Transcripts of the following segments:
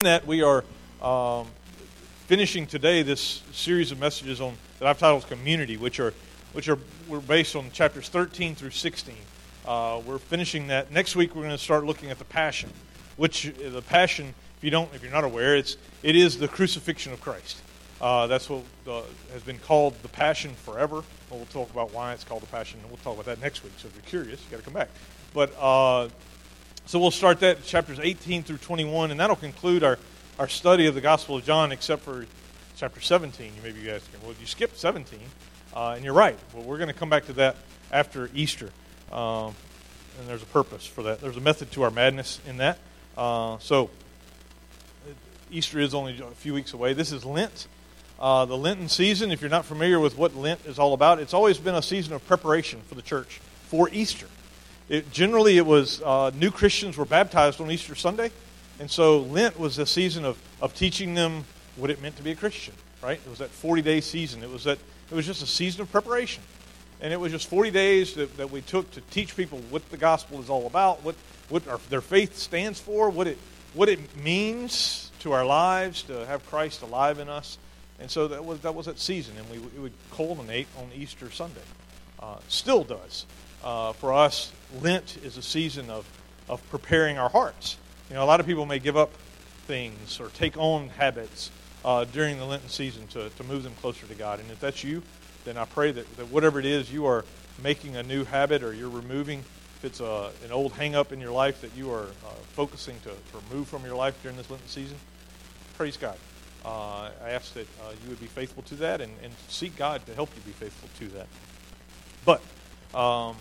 that we are um, finishing today this series of messages on that I've titled "Community," which are which are we're based on chapters 13 through 16. Uh, we're finishing that next week. We're going to start looking at the Passion, which uh, the Passion, if you don't, if you're not aware, it's it is the crucifixion of Christ. Uh, that's what has been called the Passion forever. Well, we'll talk about why it's called the Passion, and we'll talk about that next week. So if you're curious, you got to come back. But uh, so we'll start that chapters 18 through 21, and that'll conclude our, our study of the Gospel of John, except for chapter 17. You may be asking, well, you skipped 17, uh, and you're right. Well, we're going to come back to that after Easter, um, and there's a purpose for that. There's a method to our madness in that. Uh, so Easter is only a few weeks away. This is Lent. Uh, the Lenten season, if you're not familiar with what Lent is all about, it's always been a season of preparation for the church for Easter. It, generally, it was uh, new Christians were baptized on Easter Sunday, and so Lent was a season of, of teaching them what it meant to be a Christian. Right? It was that 40 day season. It was that it was just a season of preparation, and it was just 40 days that, that we took to teach people what the gospel is all about, what what our, their faith stands for, what it what it means to our lives to have Christ alive in us, and so that was that was that season, and we it would culminate on Easter Sunday. Uh, still does uh, for us, Lent is a season of, of preparing our hearts. You know, a lot of people may give up things or take on habits uh, during the Lenten season to, to move them closer to God. And if that's you, then I pray that, that whatever it is you are making a new habit or you're removing, if it's a, an old hang up in your life that you are uh, focusing to, to remove from your life during this Lenten season, praise God. Uh, I ask that uh, you would be faithful to that and, and seek God to help you be faithful to that. But um,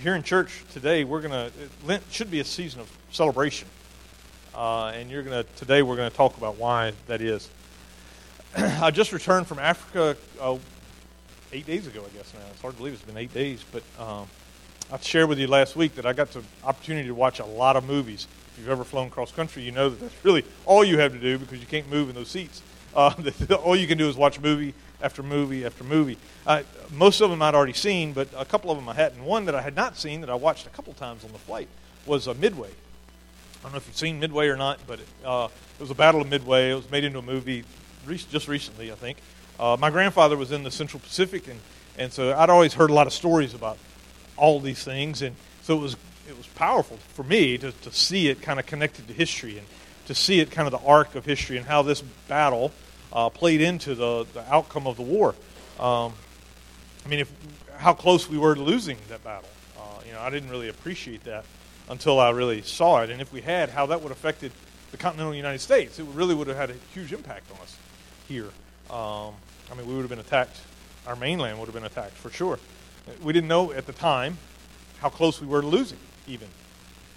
here in church today, we're going to, Lent should be a season of celebration. Uh, and you're going to, today we're going to talk about why that is. I just returned from Africa uh, eight days ago, I guess now. It's hard to believe it's been eight days, but um, I shared with you last week that I got the opportunity to watch a lot of movies. If you've ever flown cross country, you know that that's really all you have to do because you can't move in those seats. Uh, all you can do is watch a movie after movie after movie. Most of them I'd already seen, but a couple of them I hadn't. One that I had not seen that I watched a couple times on the flight was uh, Midway. I don't know if you've seen Midway or not, but it, uh, it was a Battle of Midway. It was made into a movie re- just recently, I think. Uh, my grandfather was in the Central Pacific, and, and so I'd always heard a lot of stories about all these things, and so it was it was powerful for me to, to see it kind of connected to history and to see it kind of the arc of history and how this battle uh, played into the, the outcome of the war. Um, I mean, if how close we were to losing that battle. Uh, you know, I didn't really appreciate that until I really saw it. And if we had, how that would have affected the continental United States. It really would have had a huge impact on us here. Um, I mean, we would have been attacked. Our mainland would have been attacked for sure. We didn't know at the time how close we were to losing, even.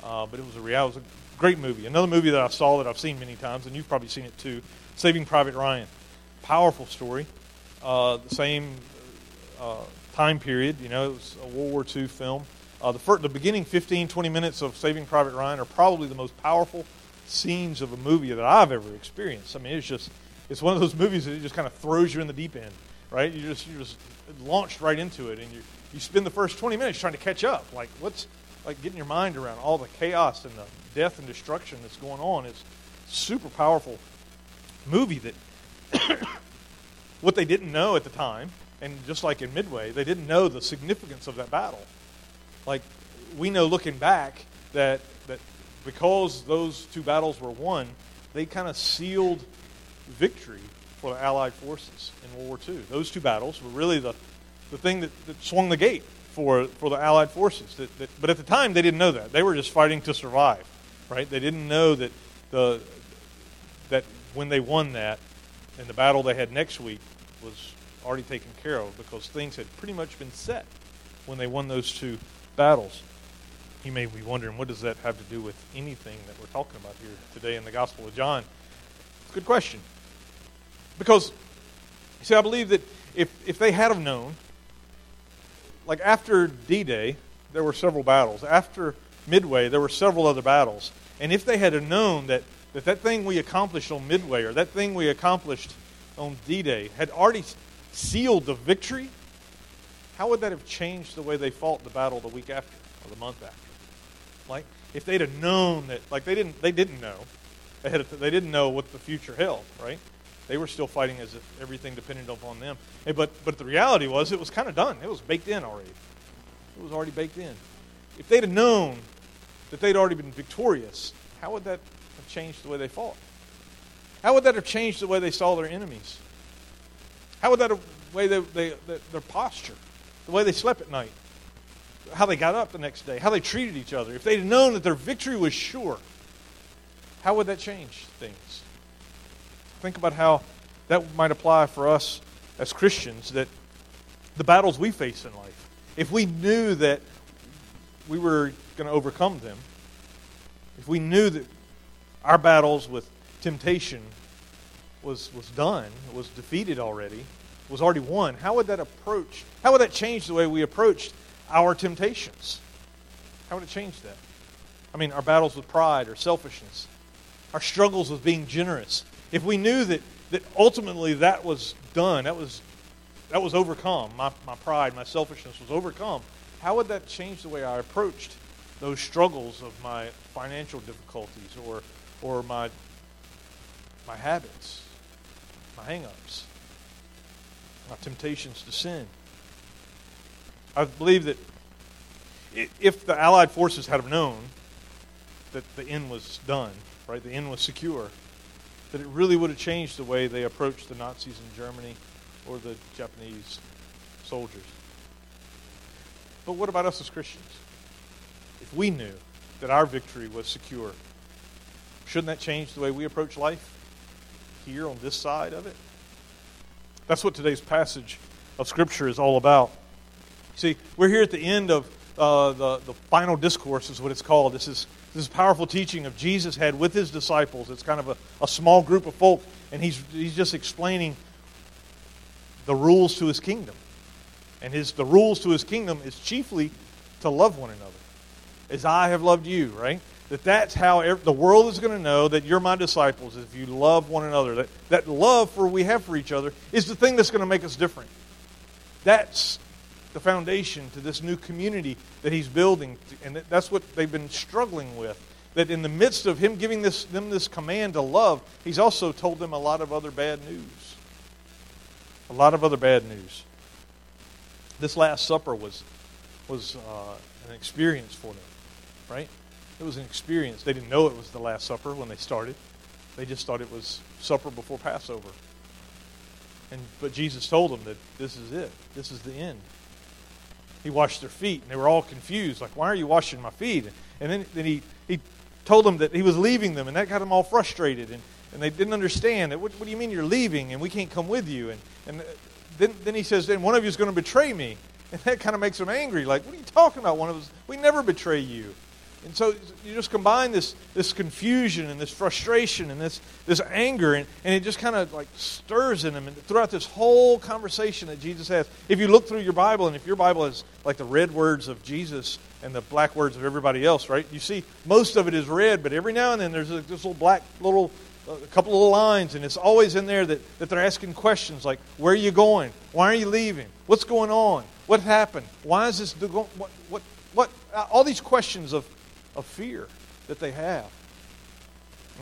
Uh, but it was a reality. It was a great movie. Another movie that I saw that I've seen many times, and you've probably seen it too, Saving Private Ryan. Powerful story. Uh, the same uh, time period. You know, it was a World War II film. Uh, the, the beginning 15, 20 minutes of Saving Private Ryan are probably the most powerful scenes of a movie that I've ever experienced. I mean, it's just, it's one of those movies that it just kind of throws you in the deep end, right? You just, you're just launched right into it, and you, you spend the first 20 minutes trying to catch up. Like, what's, like getting your mind around all the chaos and the death and destruction that's going on. It's super powerful movie that what they didn't know at the time, and just like in Midway, they didn't know the significance of that battle. Like we know looking back that that because those two battles were won, they kind of sealed victory for the Allied forces in World War II. Those two battles were really the, the thing that, that swung the gate for, for the Allied forces. That, that, but at the time, they didn't know that. They were just fighting to survive, right? They didn't know that, the, that when they won that, and the battle they had next week was already taken care of because things had pretty much been set when they won those two battles. You may be wondering, what does that have to do with anything that we're talking about here today in the Gospel of John? It's a Good question. Because, you see, I believe that if, if they had have known, like after D Day, there were several battles. After Midway, there were several other battles. And if they had known that that that thing we accomplished on Midway or that thing we accomplished on D Day had already sealed the victory, how would that have changed the way they fought the battle the week after or the month after? Like, if they'd have known that, like they didn't, they didn't know, ahead of they didn't know what the future held, right? They were still fighting as if everything depended upon them. But but the reality was it was kind of done. It was baked in already. It was already baked in. If they'd have known that they'd already been victorious, how would that have changed the way they fought? How would that have changed the way they saw their enemies? How would that have way they, they, their posture, the way they slept at night, how they got up the next day, how they treated each other? If they'd known that their victory was sure, how would that change things? Think about how that might apply for us as Christians, that the battles we face in life, if we knew that we were going to overcome them, if we knew that our battles with temptation was, was done, was defeated already, was already won, how would that approach, how would that change the way we approached our temptations? How would it change that? I mean, our battles with pride or selfishness, our struggles with being generous. If we knew that, that ultimately that was done, that was, that was overcome, my, my pride, my selfishness was overcome, how would that change the way I approached those struggles of my financial difficulties or, or my my habits, my hangups, my temptations to sin. I believe that if the Allied forces had known that the end was done, right, the end was secure, that it really would have changed the way they approached the Nazis in Germany or the Japanese soldiers. But what about us as Christians? If we knew that our victory was secure, shouldn't that change the way we approach life? here on this side of it? That's what today's passage of Scripture is all about. See, we're here at the end of uh, the, the final discourse, is what it's called. This is, this is powerful teaching of Jesus had with his disciples. It's kind of a, a small group of folk, and he's, he's just explaining the rules to his kingdom. And his, the rules to his kingdom is chiefly to love one another, as I have loved you, right? that that's how the world is going to know that you're my disciples if you love one another. That, that love for we have for each other is the thing that's going to make us different. That's the foundation to this new community that he's building, and that's what they've been struggling with. That in the midst of him giving this, them this command to love, he's also told them a lot of other bad news. A lot of other bad news. This Last Supper was, was uh, an experience for them, right? It was an experience. They didn't know it was the Last Supper when they started. They just thought it was supper before Passover. And but Jesus told them that this is it. This is the end. He washed their feet, and they were all confused. Like, why are you washing my feet? And then, then he, he told them that he was leaving them, and that got them all frustrated. And, and they didn't understand. What, what do you mean you're leaving and we can't come with you? And, and uh, then, then he says, then one of you is going to betray me. And that kind of makes them angry. Like, what are you talking about? One of us, we never betray you. And so you just combine this, this confusion and this frustration and this, this anger, and, and it just kind of like stirs in them. And throughout this whole conversation that Jesus has, if you look through your Bible, and if your Bible is like the red words of Jesus and the black words of everybody else, right? You see, most of it is red, but every now and then there's this little black little, a couple of little lines, and it's always in there that, that they're asking questions like, Where are you going? Why are you leaving? What's going on? What happened? Why is this? What, what, what? Uh, all these questions of of fear that they have.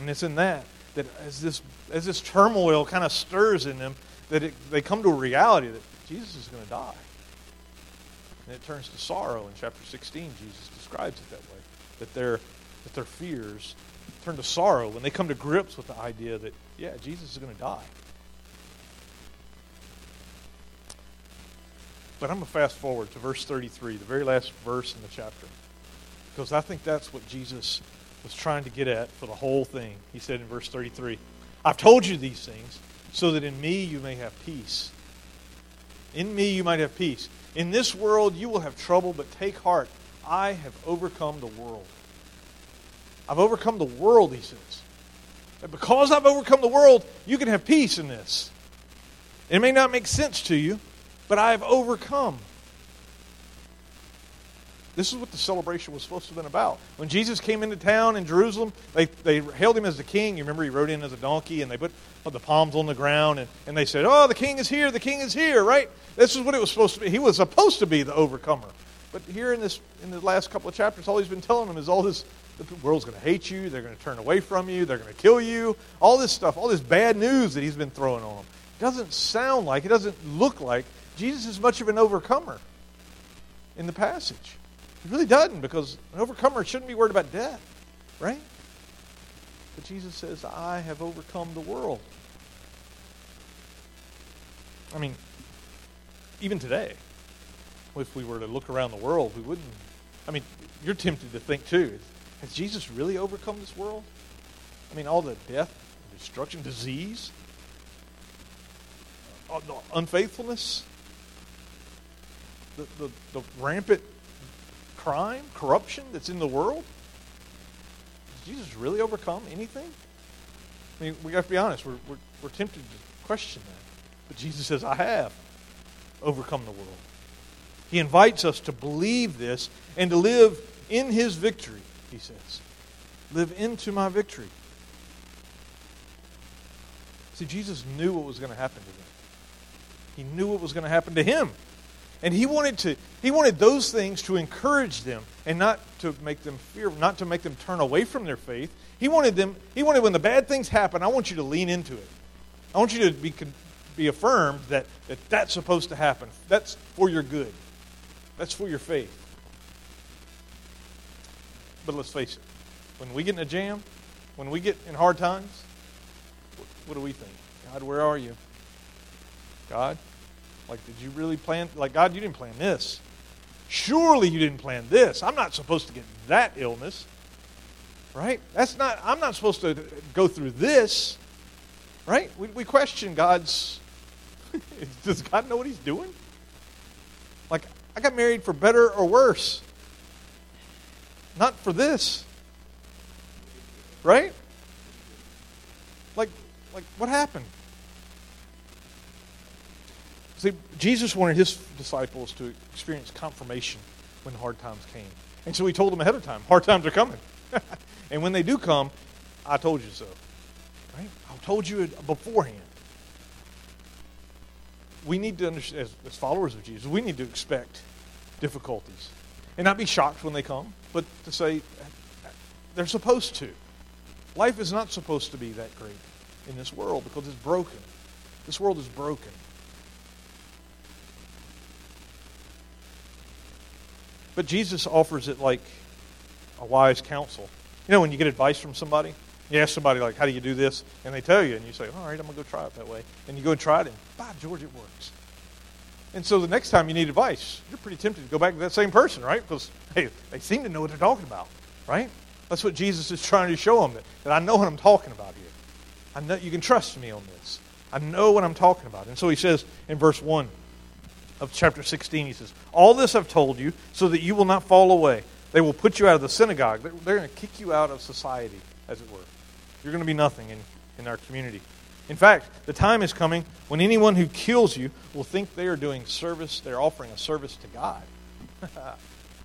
And it's in that that as this as this turmoil kind of stirs in them, that it, they come to a reality that Jesus is going to die. And it turns to sorrow in chapter 16. Jesus describes it that way. That their that their fears turn to sorrow when they come to grips with the idea that, yeah, Jesus is going to die. But I'm going to fast forward to verse 33, the very last verse in the chapter. Because I think that's what Jesus was trying to get at for the whole thing. He said in verse 33 I've told you these things so that in me you may have peace. In me you might have peace. In this world you will have trouble, but take heart. I have overcome the world. I've overcome the world, he says. And because I've overcome the world, you can have peace in this. It may not make sense to you, but I have overcome. This is what the celebration was supposed to have been about. When Jesus came into town in Jerusalem, they, they hailed him as the king. You remember he rode in as a donkey and they put the palms on the ground and, and they said, Oh, the king is here, the king is here, right? This is what it was supposed to be. He was supposed to be the overcomer. But here in this in the last couple of chapters, all he's been telling them is all this The world's going to hate you. They're going to turn away from you. They're going to kill you. All this stuff, all this bad news that he's been throwing on them. It doesn't sound like, it doesn't look like Jesus is much of an overcomer in the passage. He really doesn't because an overcomer shouldn't be worried about death, right? But Jesus says, I have overcome the world. I mean, even today, if we were to look around the world, we wouldn't. I mean, you're tempted to think too has Jesus really overcome this world? I mean, all the death, destruction, disease, uh, unfaithfulness, the, the, the rampant crime, corruption that's in the world? Has Jesus really overcome anything? I mean, we have to be honest. We're, we're, we're tempted to question that. But Jesus says, I have overcome the world. He invites us to believe this and to live in his victory, he says. Live into my victory. See, Jesus knew what was going to happen to them. He knew what was going to happen to him. And he wanted to he wanted those things to encourage them and not to make them fear, not to make them turn away from their faith. He wanted them he wanted when the bad things happen, I want you to lean into it. I want you to be be affirmed that, that that's supposed to happen. That's for your good. That's for your faith. But let's face it, when we get in a jam, when we get in hard times, what, what do we think? God, where are you? God, like, did you really plan? Like, God, you didn't plan this. Surely you didn't plan this. I'm not supposed to get that illness. Right? That's not, I'm not supposed to go through this. Right? We, we question God's Does God know what He's doing? Like, I got married for better or worse, not for this. Right? Like, like what happened? See, Jesus wanted his disciples to experience confirmation when hard times came. And so he told them ahead of time, hard times are coming. and when they do come, I told you so. Right? I told you it beforehand we need to understand, as, as followers of Jesus, we need to expect difficulties and not be shocked when they come, but to say they're supposed to. Life is not supposed to be that great in this world because it's broken. This world is broken. But Jesus offers it like a wise counsel. You know, when you get advice from somebody, you ask somebody, like, how do you do this? And they tell you, and you say, all right, I'm going to go try it that way. And you go and try it, and by George, it works. And so the next time you need advice, you're pretty tempted to go back to that same person, right? Because, hey, they seem to know what they're talking about, right? That's what Jesus is trying to show them, that, that I know what I'm talking about here. I know you can trust me on this. I know what I'm talking about. And so he says in verse 1 of chapter 16, he says, All this I've told you so that you will not fall away. They will put you out of the synagogue. They're, they're going to kick you out of society, as it were. You're going to be nothing in, in our community. In fact, the time is coming when anyone who kills you will think they are doing service, they're offering a service to God.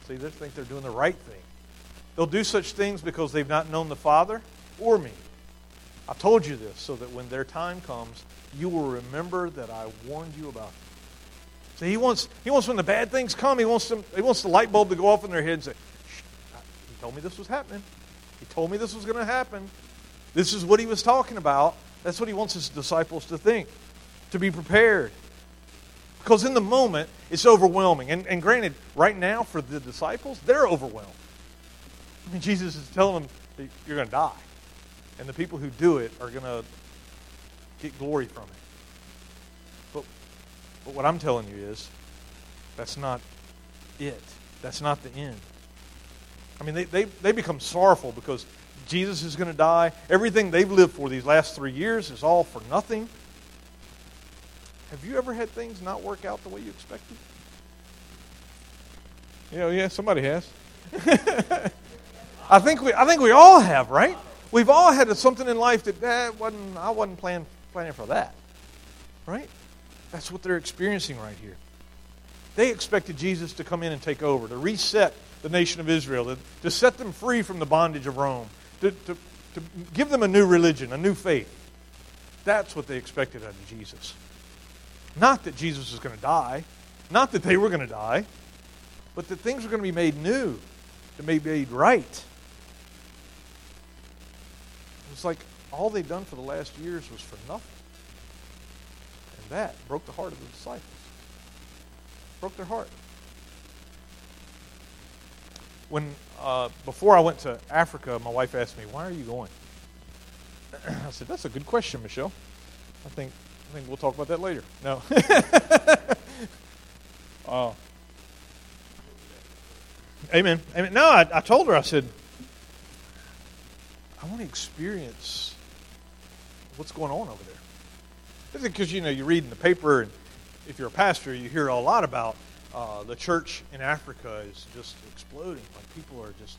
See, they think they're doing the right thing. They'll do such things because they've not known the Father or me. I told you this so that when their time comes, you will remember that I warned you about them. He wants, he wants when the bad things come, he wants, them, he wants the light bulb to go off in their head and say, he told me this was happening. He told me this was going to happen. This is what he was talking about. That's what he wants his disciples to think, to be prepared. Because in the moment, it's overwhelming. And, and granted, right now, for the disciples, they're overwhelmed. I mean, Jesus is telling them, you're going to die. And the people who do it are going to get glory from it. But, what I'm telling you is, that's not it. That's not the end. I mean, they, they, they become sorrowful because Jesus is going to die. Everything they've lived for these last three years is all for nothing. Have you ever had things not work out the way you expected? You know, yeah, somebody has. I think we I think we all have, right? We've all had something in life that eh, wasn't I wasn't planning planning for that. Right? That's what they're experiencing right here. They expected Jesus to come in and take over, to reset the nation of Israel, to, to set them free from the bondage of Rome to, to, to give them a new religion, a new faith. That's what they expected out of Jesus. Not that Jesus was going to die, not that they were going to die, but that things were going to be made new, to be made right. It's like all they'd done for the last years was for nothing. That broke the heart of the disciples. Broke their heart. When uh, before I went to Africa, my wife asked me, "Why are you going?" I said, "That's a good question, Michelle. I think I think we'll talk about that later." No. uh, amen. Amen. No, I, I told her. I said, "I want to experience what's going on over there." Because you know you read in the paper, and if you're a pastor, you hear a lot about uh, the church in Africa is just exploding. Like people are just,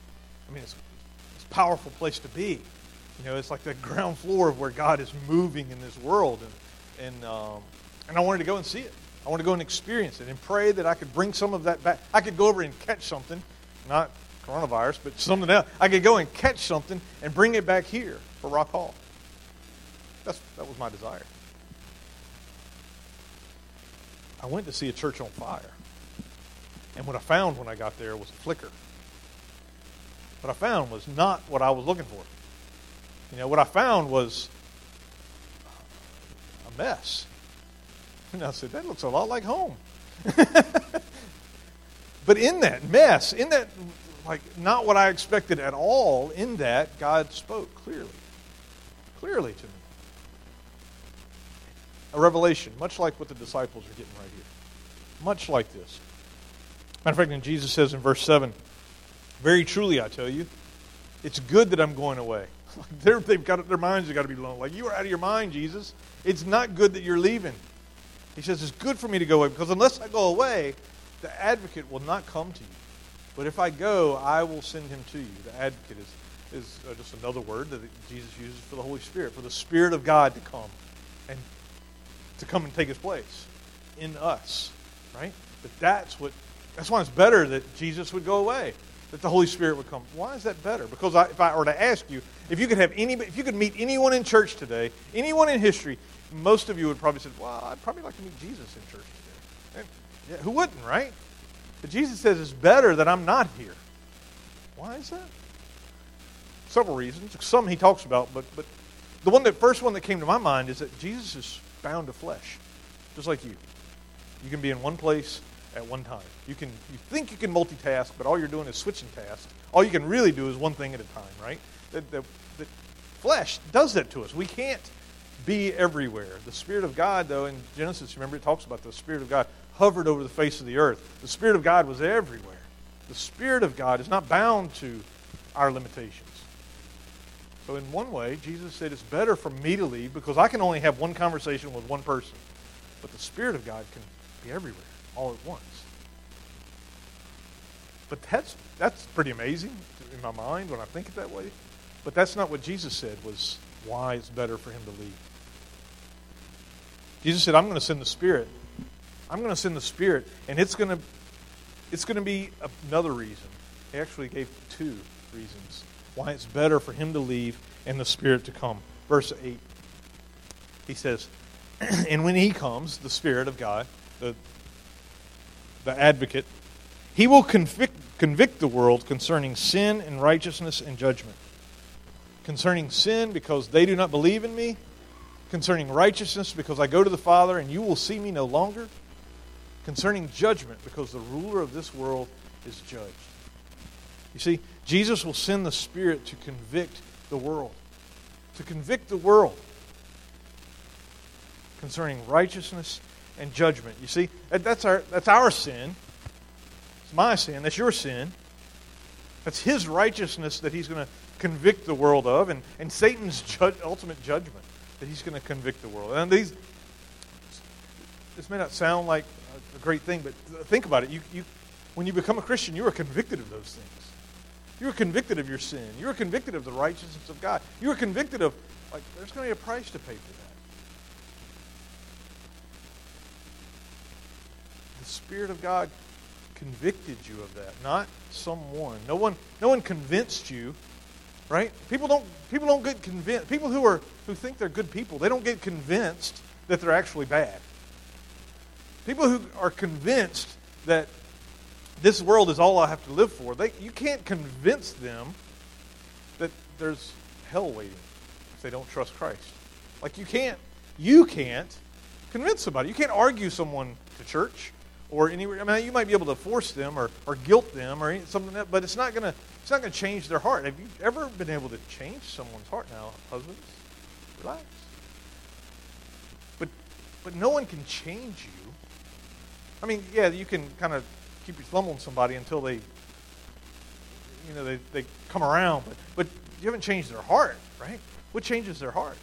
I mean, it's, it's a powerful place to be. You know, it's like the ground floor of where God is moving in this world, and and um, and I wanted to go and see it. I want to go and experience it and pray that I could bring some of that back. I could go over and catch something, not coronavirus, but something else. I could go and catch something and bring it back here for Rock Hall. That's, that was my desire. I went to see a church on fire. And what I found when I got there was a flicker. What I found was not what I was looking for. You know, what I found was a mess. And I said, that looks a lot like home. but in that mess, in that, like, not what I expected at all, in that, God spoke clearly. Clearly to me. A revelation, much like what the disciples are getting right here. Much like this. Matter of fact, Jesus says in verse 7, Very truly I tell you, it's good that I'm going away. they have got their minds have got to be blown. Like you are out of your mind, Jesus. It's not good that you're leaving. He says it's good for me to go away because unless I go away, the advocate will not come to you. But if I go, I will send him to you. The advocate is is uh, just another word that Jesus uses for the Holy Spirit, for the Spirit of God to come and to come and take his place in us, right? But that's what that's why it's better that Jesus would go away, that the Holy Spirit would come. Why is that better? Because I, if I were to ask you, if you could have any, if you could meet anyone in church today, anyone in history, most of you would probably say, "Well, I'd probably like to meet Jesus in church today." Yeah, who wouldn't, right? But Jesus says it's better that I'm not here. Why is that? Several reasons. Some he talks about, but but the one that first one that came to my mind is that Jesus is bound to flesh, just like you. You can be in one place at one time. You can you think you can multitask, but all you're doing is switching tasks. All you can really do is one thing at a time, right? The, the, the flesh does that to us. We can't be everywhere. The Spirit of God, though, in Genesis, remember it talks about the Spirit of God hovered over the face of the earth. The Spirit of God was everywhere. The Spirit of God is not bound to our limitations. So, in one way, Jesus said it's better for me to leave because I can only have one conversation with one person. But the Spirit of God can be everywhere all at once. But that's, that's pretty amazing in my mind when I think it that way. But that's not what Jesus said was why it's better for him to leave. Jesus said, I'm going to send the Spirit. I'm going to send the Spirit, and it's going to, it's going to be another reason. He actually gave two reasons why it's better for him to leave and the Spirit to come. Verse 8, he says, And when he comes, the Spirit of God, the, the advocate, he will convict, convict the world concerning sin and righteousness and judgment. Concerning sin, because they do not believe in me. Concerning righteousness, because I go to the Father and you will see me no longer. Concerning judgment, because the ruler of this world is judged. You see, Jesus will send the Spirit to convict the world. To convict the world concerning righteousness and judgment. You see, that's our, that's our sin. It's my sin. That's your sin. That's his righteousness that he's going to convict the world of, and, and Satan's ju- ultimate judgment that he's going to convict the world. And these, this may not sound like a great thing, but think about it. You, you, when you become a Christian, you are convicted of those things. You are convicted of your sin. You are convicted of the righteousness of God. You are convicted of, like, there's going to be a price to pay for that. The Spirit of God convicted you of that, not someone. No one, no one convinced you, right? People don't, people don't get convinced. People who are who think they're good people, they don't get convinced that they're actually bad. People who are convinced that this world is all I have to live for, they, you can't convince them that there's hell waiting. if they don't trust Christ. Like you can't, you can't convince somebody. You can't argue someone to church or anywhere. I mean, you might be able to force them or, or guilt them or something, like that, but it's not gonna it's not gonna change their heart. Have you ever been able to change someone's heart? Now, husbands, relax. But but no one can change you. I mean, yeah, you can kind of keep your thumb on somebody until they you know they, they come around, but but you haven't changed their heart, right? What changes their heart?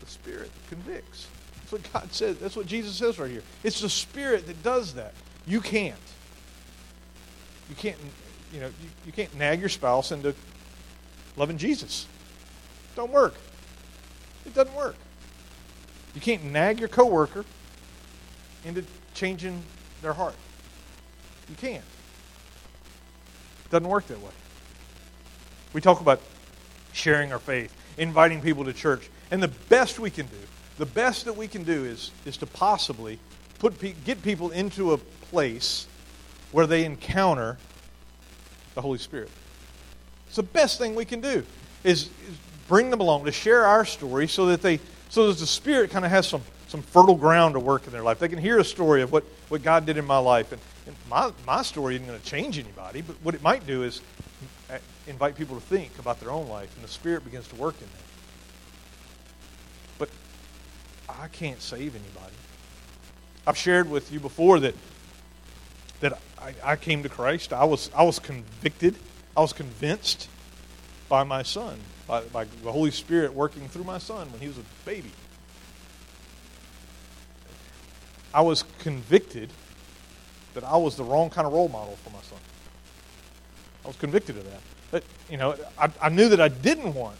The Spirit convicts. That's what God says. That's what Jesus says right here. It's the Spirit that does that. You can't. You can't, you know, you, you can't nag your spouse into loving Jesus. Don't work. It doesn't work. You can't nag your coworker into changing their heart. You can't. It doesn't work that way. We talk about sharing our faith, inviting people to church, and the best we can do the best that we can do is, is to possibly put, get people into a place where they encounter the Holy Spirit. It's the best thing we can do is, is bring them along to share our story so that they so that the Spirit kind of has some, some fertile ground to work in their life. They can hear a story of what, what God did in my life. And, and my, my story isn't going to change anybody, but what it might do is uh, invite people to think about their own life, and the Spirit begins to work in them. But I can't save anybody. I've shared with you before that that I, I came to Christ. I was I was convicted. I was convinced by my son, by, by the Holy Spirit working through my son when he was a baby. I was convicted that I was the wrong kind of role model for my son. I was convicted of that. But, you know, I, I knew that I didn't want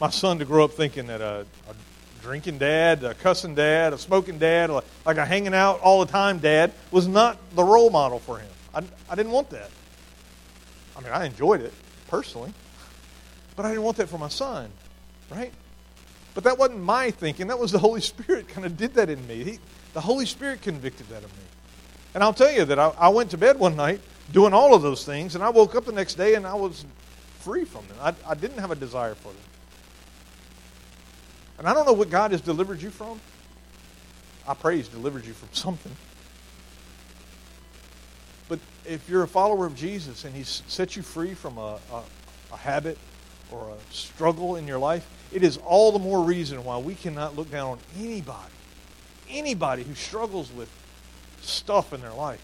my son to grow up thinking that a, a drinking dad, a cussing dad, a smoking dad, like a hanging out all the time dad, was not the role model for him. I, I didn't want that. I mean, I enjoyed it personally, but I didn't want that for my son, right? But that wasn't my thinking. That was the Holy Spirit kind of did that in me. He, the Holy Spirit convicted that of me. And I'll tell you that I, I went to bed one night doing all of those things, and I woke up the next day and I was free from them. I, I didn't have a desire for them. And I don't know what God has delivered you from. I pray He's delivered you from something. But if you're a follower of Jesus and He's set you free from a, a, a habit or a struggle in your life, it is all the more reason why we cannot look down on anybody, anybody who struggles with stuff in their life.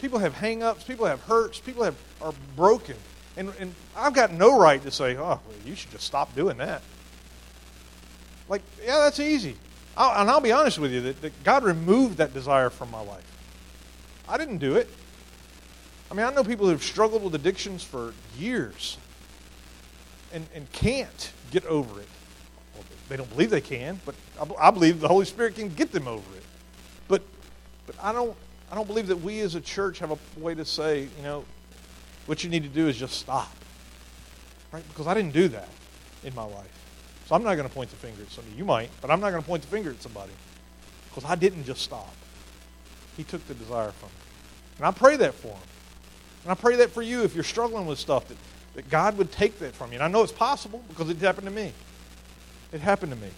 People have hang-ups, people have hurts, people have, are broken. And, and I've got no right to say, oh, well, you should just stop doing that. Like, yeah, that's easy. I'll, and I'll be honest with you that, that God removed that desire from my life. I didn't do it. I mean, I know people who have struggled with addictions for years and, and can't get over it. Well, they don't believe they can, but I, I believe the Holy Spirit can get them over it. But, but I, don't, I don't believe that we as a church have a way to say, you know, what you need to do is just stop. Right? Because I didn't do that in my life. So I'm not going to point the finger at somebody. You might, but I'm not going to point the finger at somebody because I didn't just stop. He took the desire from me. And I pray that for him. And I pray that for you if you're struggling with stuff, that, that God would take that from you. And I know it's possible because it happened to me. It happened to me.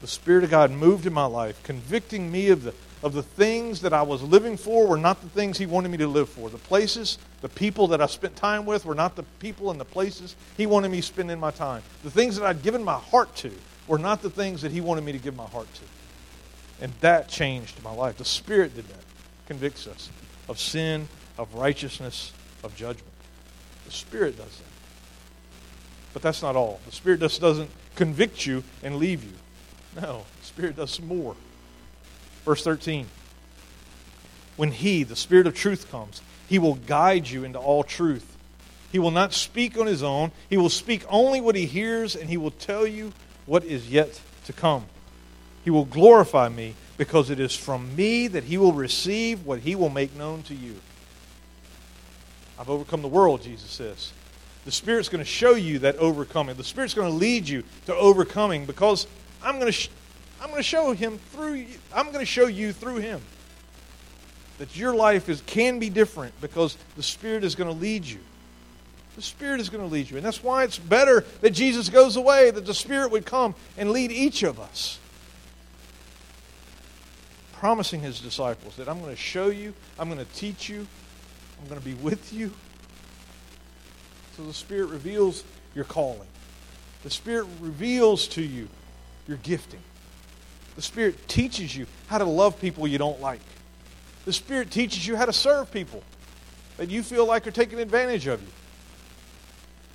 The Spirit of God moved in my life, convicting me of the, of the things that I was living for were not the things He wanted me to live for. The places, the people that I spent time with were not the people and the places He wanted me spending my time. The things that I'd given my heart to were not the things that He wanted me to give my heart to. And that changed my life. The Spirit did that, convicts us of sin, of righteousness, of judgment. The Spirit does that. But that's not all. The Spirit just doesn't convict you and leave you. No, the Spirit does some more. Verse 13. When He, the Spirit of truth, comes, He will guide you into all truth. He will not speak on His own. He will speak only what He hears, and He will tell you what is yet to come. He will glorify me because it is from me that He will receive what He will make known to you. I've overcome the world, Jesus says. The Spirit's going to show you that overcoming. The Spirit's going to lead you to overcoming because I'm going to I'm going to show him through you. I'm going to show you through him that your life is, can be different because the Spirit is going to lead you. The Spirit is going to lead you. And that's why it's better that Jesus goes away, that the Spirit would come and lead each of us. Promising his disciples that I'm going to show you, I'm going to teach you, I'm going to be with you. So the Spirit reveals your calling. The Spirit reveals to you your gifting. The Spirit teaches you how to love people you don't like. The Spirit teaches you how to serve people that you feel like are taking advantage of you.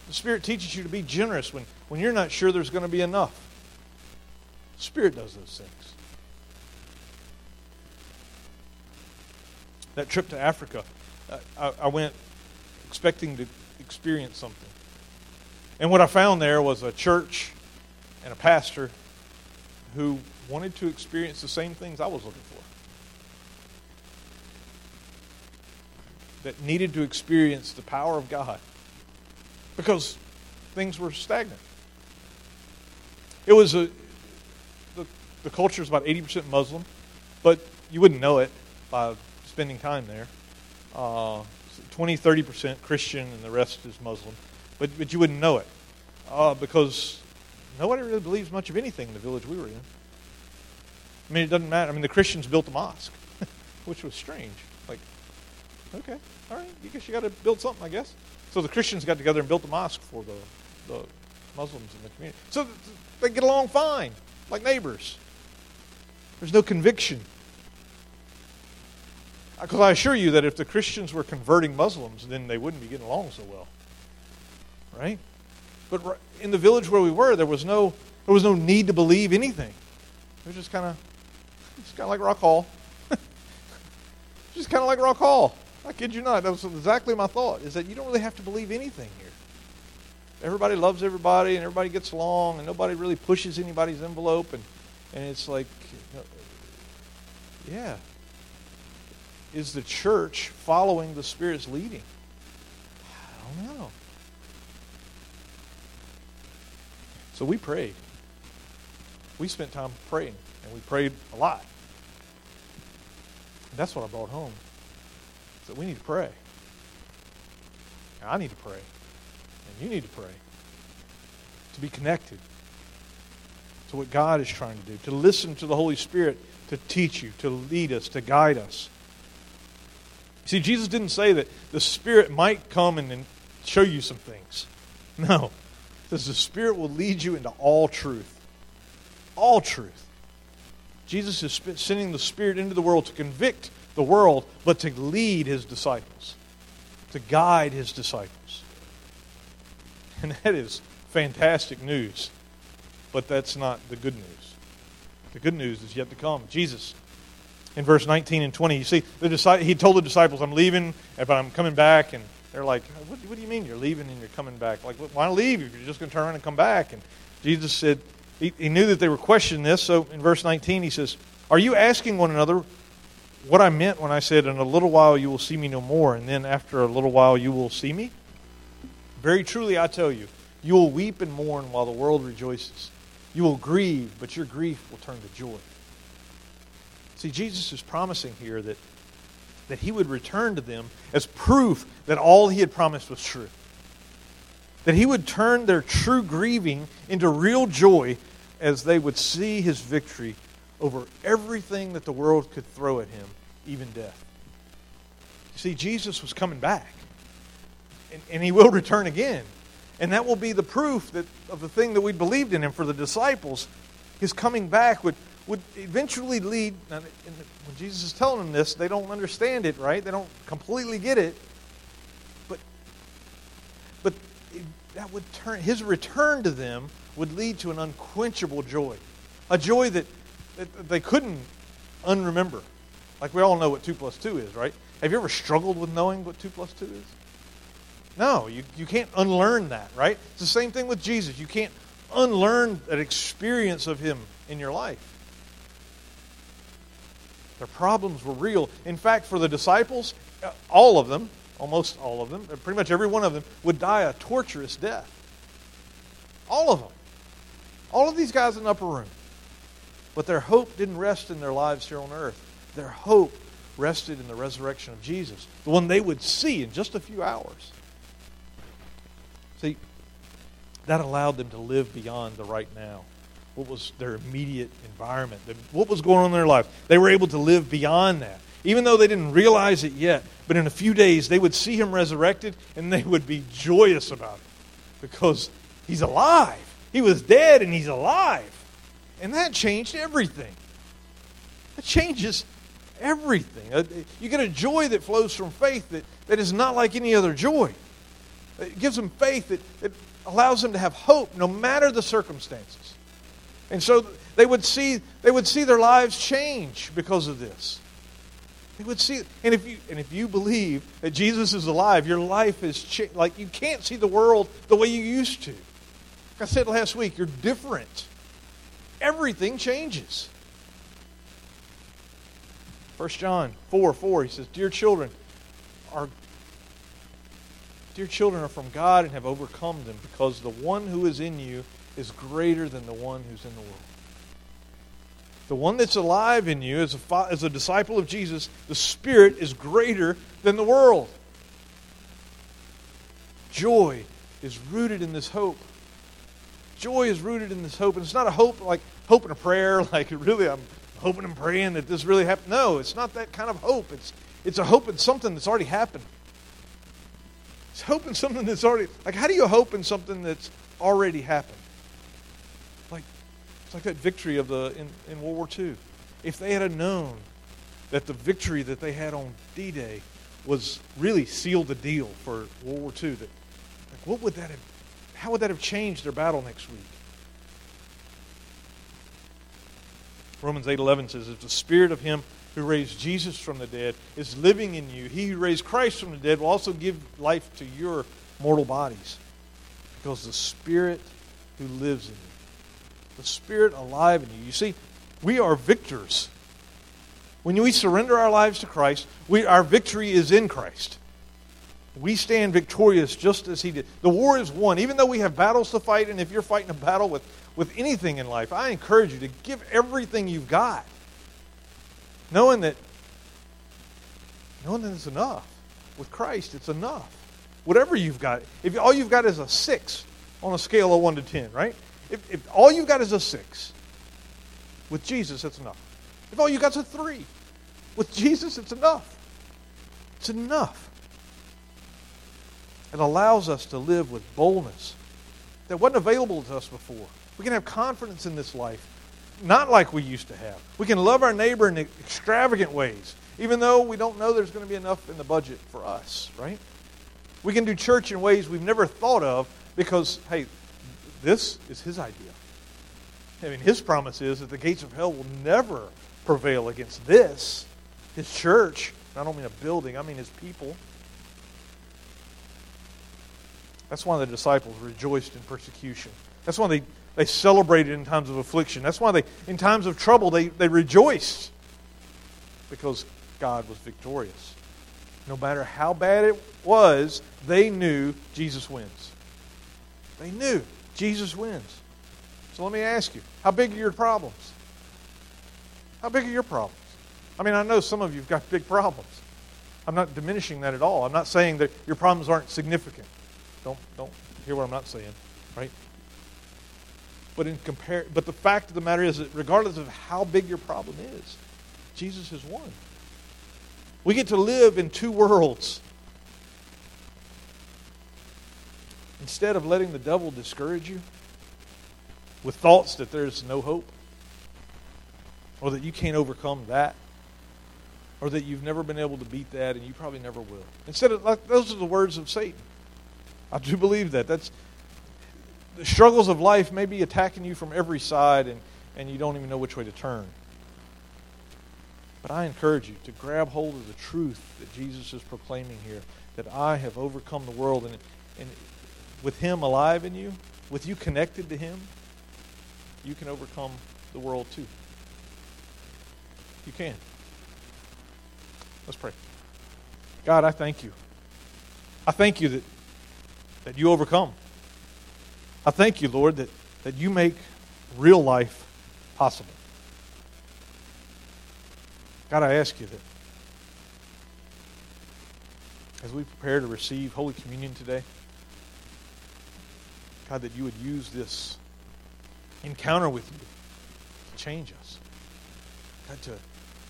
The Spirit teaches you to be generous when, when you're not sure there's going to be enough. The Spirit does those things. That trip to Africa, uh, I, I went expecting to experience something. And what I found there was a church and a pastor who wanted to experience the same things I was looking for. That needed to experience the power of God because things were stagnant. It was a, the, the culture is about 80% Muslim, but you wouldn't know it by spending time there. Uh, 20, 30% Christian, and the rest is Muslim. But, but you wouldn't know it uh, because nobody really believes much of anything in the village we were in. I mean, it doesn't matter. I mean, the Christians built a mosque, which was strange. Like, okay, all right, you guess you got to build something, I guess. So the Christians got together and built a mosque for the, the Muslims in the community. So they get along fine, like neighbors. There's no conviction. Uh, because I assure you that if the Christians were converting Muslims, then they wouldn't be getting along so well. Right? But in the village where we were, there was no, there was no need to believe anything. It was just kind of, just kind of like Rock Hall. just kind of like Rock Hall. I kid you not. That was exactly my thought. Is that you don't really have to believe anything here. Everybody loves everybody, and everybody gets along, and nobody really pushes anybody's envelope, and and it's like, yeah. Is the church following the Spirit's leading? I don't know. So we prayed we spent time praying, and we prayed a lot. And that's what I brought home. So we need to pray. And I need to pray. And you need to pray. To be connected to what God is trying to do, to listen to the Holy Spirit to teach you, to lead us, to guide us. See, Jesus didn't say that the Spirit might come and, and show you some things. No. Because the Spirit will lead you into all truth all truth. Jesus is sending the Spirit into the world to convict the world, but to lead his disciples, to guide his disciples. And that is fantastic news. But that's not the good news. The good news is yet to come. Jesus, in verse 19 and 20, you see, the he told the disciples, I'm leaving, but I'm coming back. And they're like, what, what do you mean you're leaving and you're coming back? Like, why leave if you're just going to turn around and come back? And Jesus said, he, he knew that they were questioning this. So in verse 19, he says, Are you asking one another what I meant when I said, In a little while you will see me no more, and then after a little while you will see me? Very truly, I tell you, you will weep and mourn while the world rejoices. You will grieve, but your grief will turn to joy. See, Jesus is promising here that, that he would return to them as proof that all he had promised was true that he would turn their true grieving into real joy as they would see his victory over everything that the world could throw at him, even death. You see, Jesus was coming back, and, and he will return again. And that will be the proof that, of the thing that we believed in him for the disciples. His coming back would, would eventually lead. Now, when Jesus is telling them this, they don't understand it, right? They don't completely get it. But, but that would turn his return to them would lead to an unquenchable joy, a joy that, that they couldn't unremember. Like we all know what two plus two is, right? Have you ever struggled with knowing what two plus two is? No, you, you can't unlearn that, right? It's the same thing with Jesus. You can't unlearn that experience of him in your life. Their problems were real. In fact, for the disciples, uh, all of them, almost all of them, pretty much every one of them, would die a torturous death. All of them. All of these guys in the upper room. But their hope didn't rest in their lives here on earth. Their hope rested in the resurrection of Jesus, the one they would see in just a few hours. See, that allowed them to live beyond the right now. What was their immediate environment? What was going on in their life? They were able to live beyond that. Even though they didn't realize it yet, but in a few days they would see him resurrected and they would be joyous about it because he's alive. He was dead and he's alive. And that changed everything. It changes everything. Uh, you get a joy that flows from faith that, that is not like any other joy. It gives them faith that, that allows them to have hope no matter the circumstances. And so they would see they would see their lives change because of this. They would see and if you and if you believe that Jesus is alive, your life is cha- like you can't see the world the way you used to. Like I said last week, you're different. Everything changes. 1 John 4 4, he says, Dear children, our dear children are from God and have overcome them, because the one who is in you is greater than the one who's in the world. The one that's alive in you as a, as a disciple of Jesus, the Spirit is greater than the world. Joy is rooted in this hope. Joy is rooted in this hope. And it's not a hope like hope in a prayer, like really I'm hoping and praying that this really happened. No, it's not that kind of hope. It's, it's a hope in something that's already happened. It's hope in something that's already, like, how do you hope in something that's already happened? Like, that victory of the, in, in World War II. If they had known that the victory that they had on D-Day was really sealed the deal for World War II, that, like, what would that have, how would that have changed their battle next week? Romans 8:11 says, "If the spirit of him who raised Jesus from the dead is living in you, he who raised Christ from the dead will also give life to your mortal bodies, because the spirit who lives in you, the spirit alive in you. You see, we are victors. When we surrender our lives to Christ, we, our victory is in Christ. We stand victorious just as he did. The war is won. Even though we have battles to fight, and if you're fighting a battle with with anything in life, I encourage you to give everything you've got. Knowing that knowing that it's enough. With Christ, it's enough. Whatever you've got. If all you've got is a six on a scale of one to ten, right? If, if all you've got is a six, with Jesus, it's enough. If all you got is a three, with Jesus, it's enough. It's enough. It allows us to live with boldness that wasn't available to us before. We can have confidence in this life, not like we used to have. We can love our neighbor in extravagant ways, even though we don't know there's going to be enough in the budget for us, right? We can do church in ways we've never thought of because, hey, this is his idea. I mean, his promise is that the gates of hell will never prevail against this, his church. I don't mean a building, I mean his people. That's why the disciples rejoiced in persecution. That's why they they celebrated in times of affliction. That's why they, in times of trouble, they, they rejoiced because God was victorious. No matter how bad it was, they knew Jesus wins. They knew Jesus wins. So let me ask you how big are your problems? How big are your problems? I mean, I know some of you have got big problems. I'm not diminishing that at all. I'm not saying that your problems aren't significant. Don't, don't hear what I'm not saying, right? But in compare, but the fact of the matter is that regardless of how big your problem is, Jesus has won. We get to live in two worlds. Instead of letting the devil discourage you with thoughts that there's no hope, or that you can't overcome that, or that you've never been able to beat that and you probably never will. Instead of like, those are the words of Satan. I do believe that. That's the struggles of life may be attacking you from every side and, and you don't even know which way to turn. But I encourage you to grab hold of the truth that Jesus is proclaiming here that I have overcome the world. And, and with Him alive in you, with you connected to Him, you can overcome the world too. You can. Let's pray. God, I thank you. I thank you that, that you overcome. I thank you, Lord, that, that you make real life possible. God, I ask you that as we prepare to receive Holy Communion today, God, that you would use this encounter with you to change us. God, to,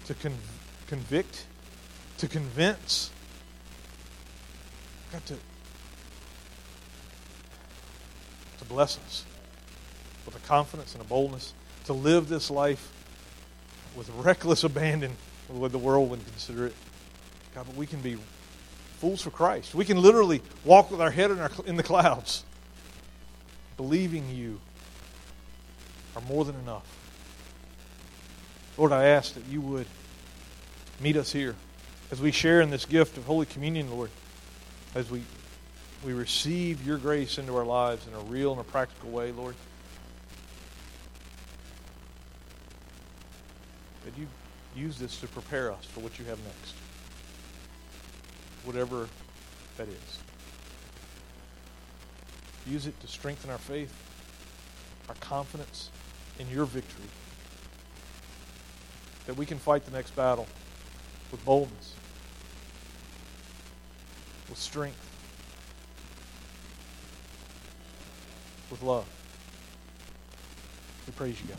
to con- convict, to convince, God, to, to bless us with a confidence and a boldness to live this life with reckless abandon what the world would consider it. God, but we can be fools for Christ. We can literally walk with our head in, our, in the clouds, believing you are more than enough. Lord, I ask that you would meet us here as we share in this gift of Holy Communion, Lord, as we, we receive your grace into our lives in a real and a practical way, Lord. That you use this to prepare us for what you have next. Whatever that is. Use it to strengthen our faith, our confidence in your victory. That we can fight the next battle with boldness, with strength, with love. We praise you, God.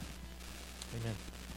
Amen.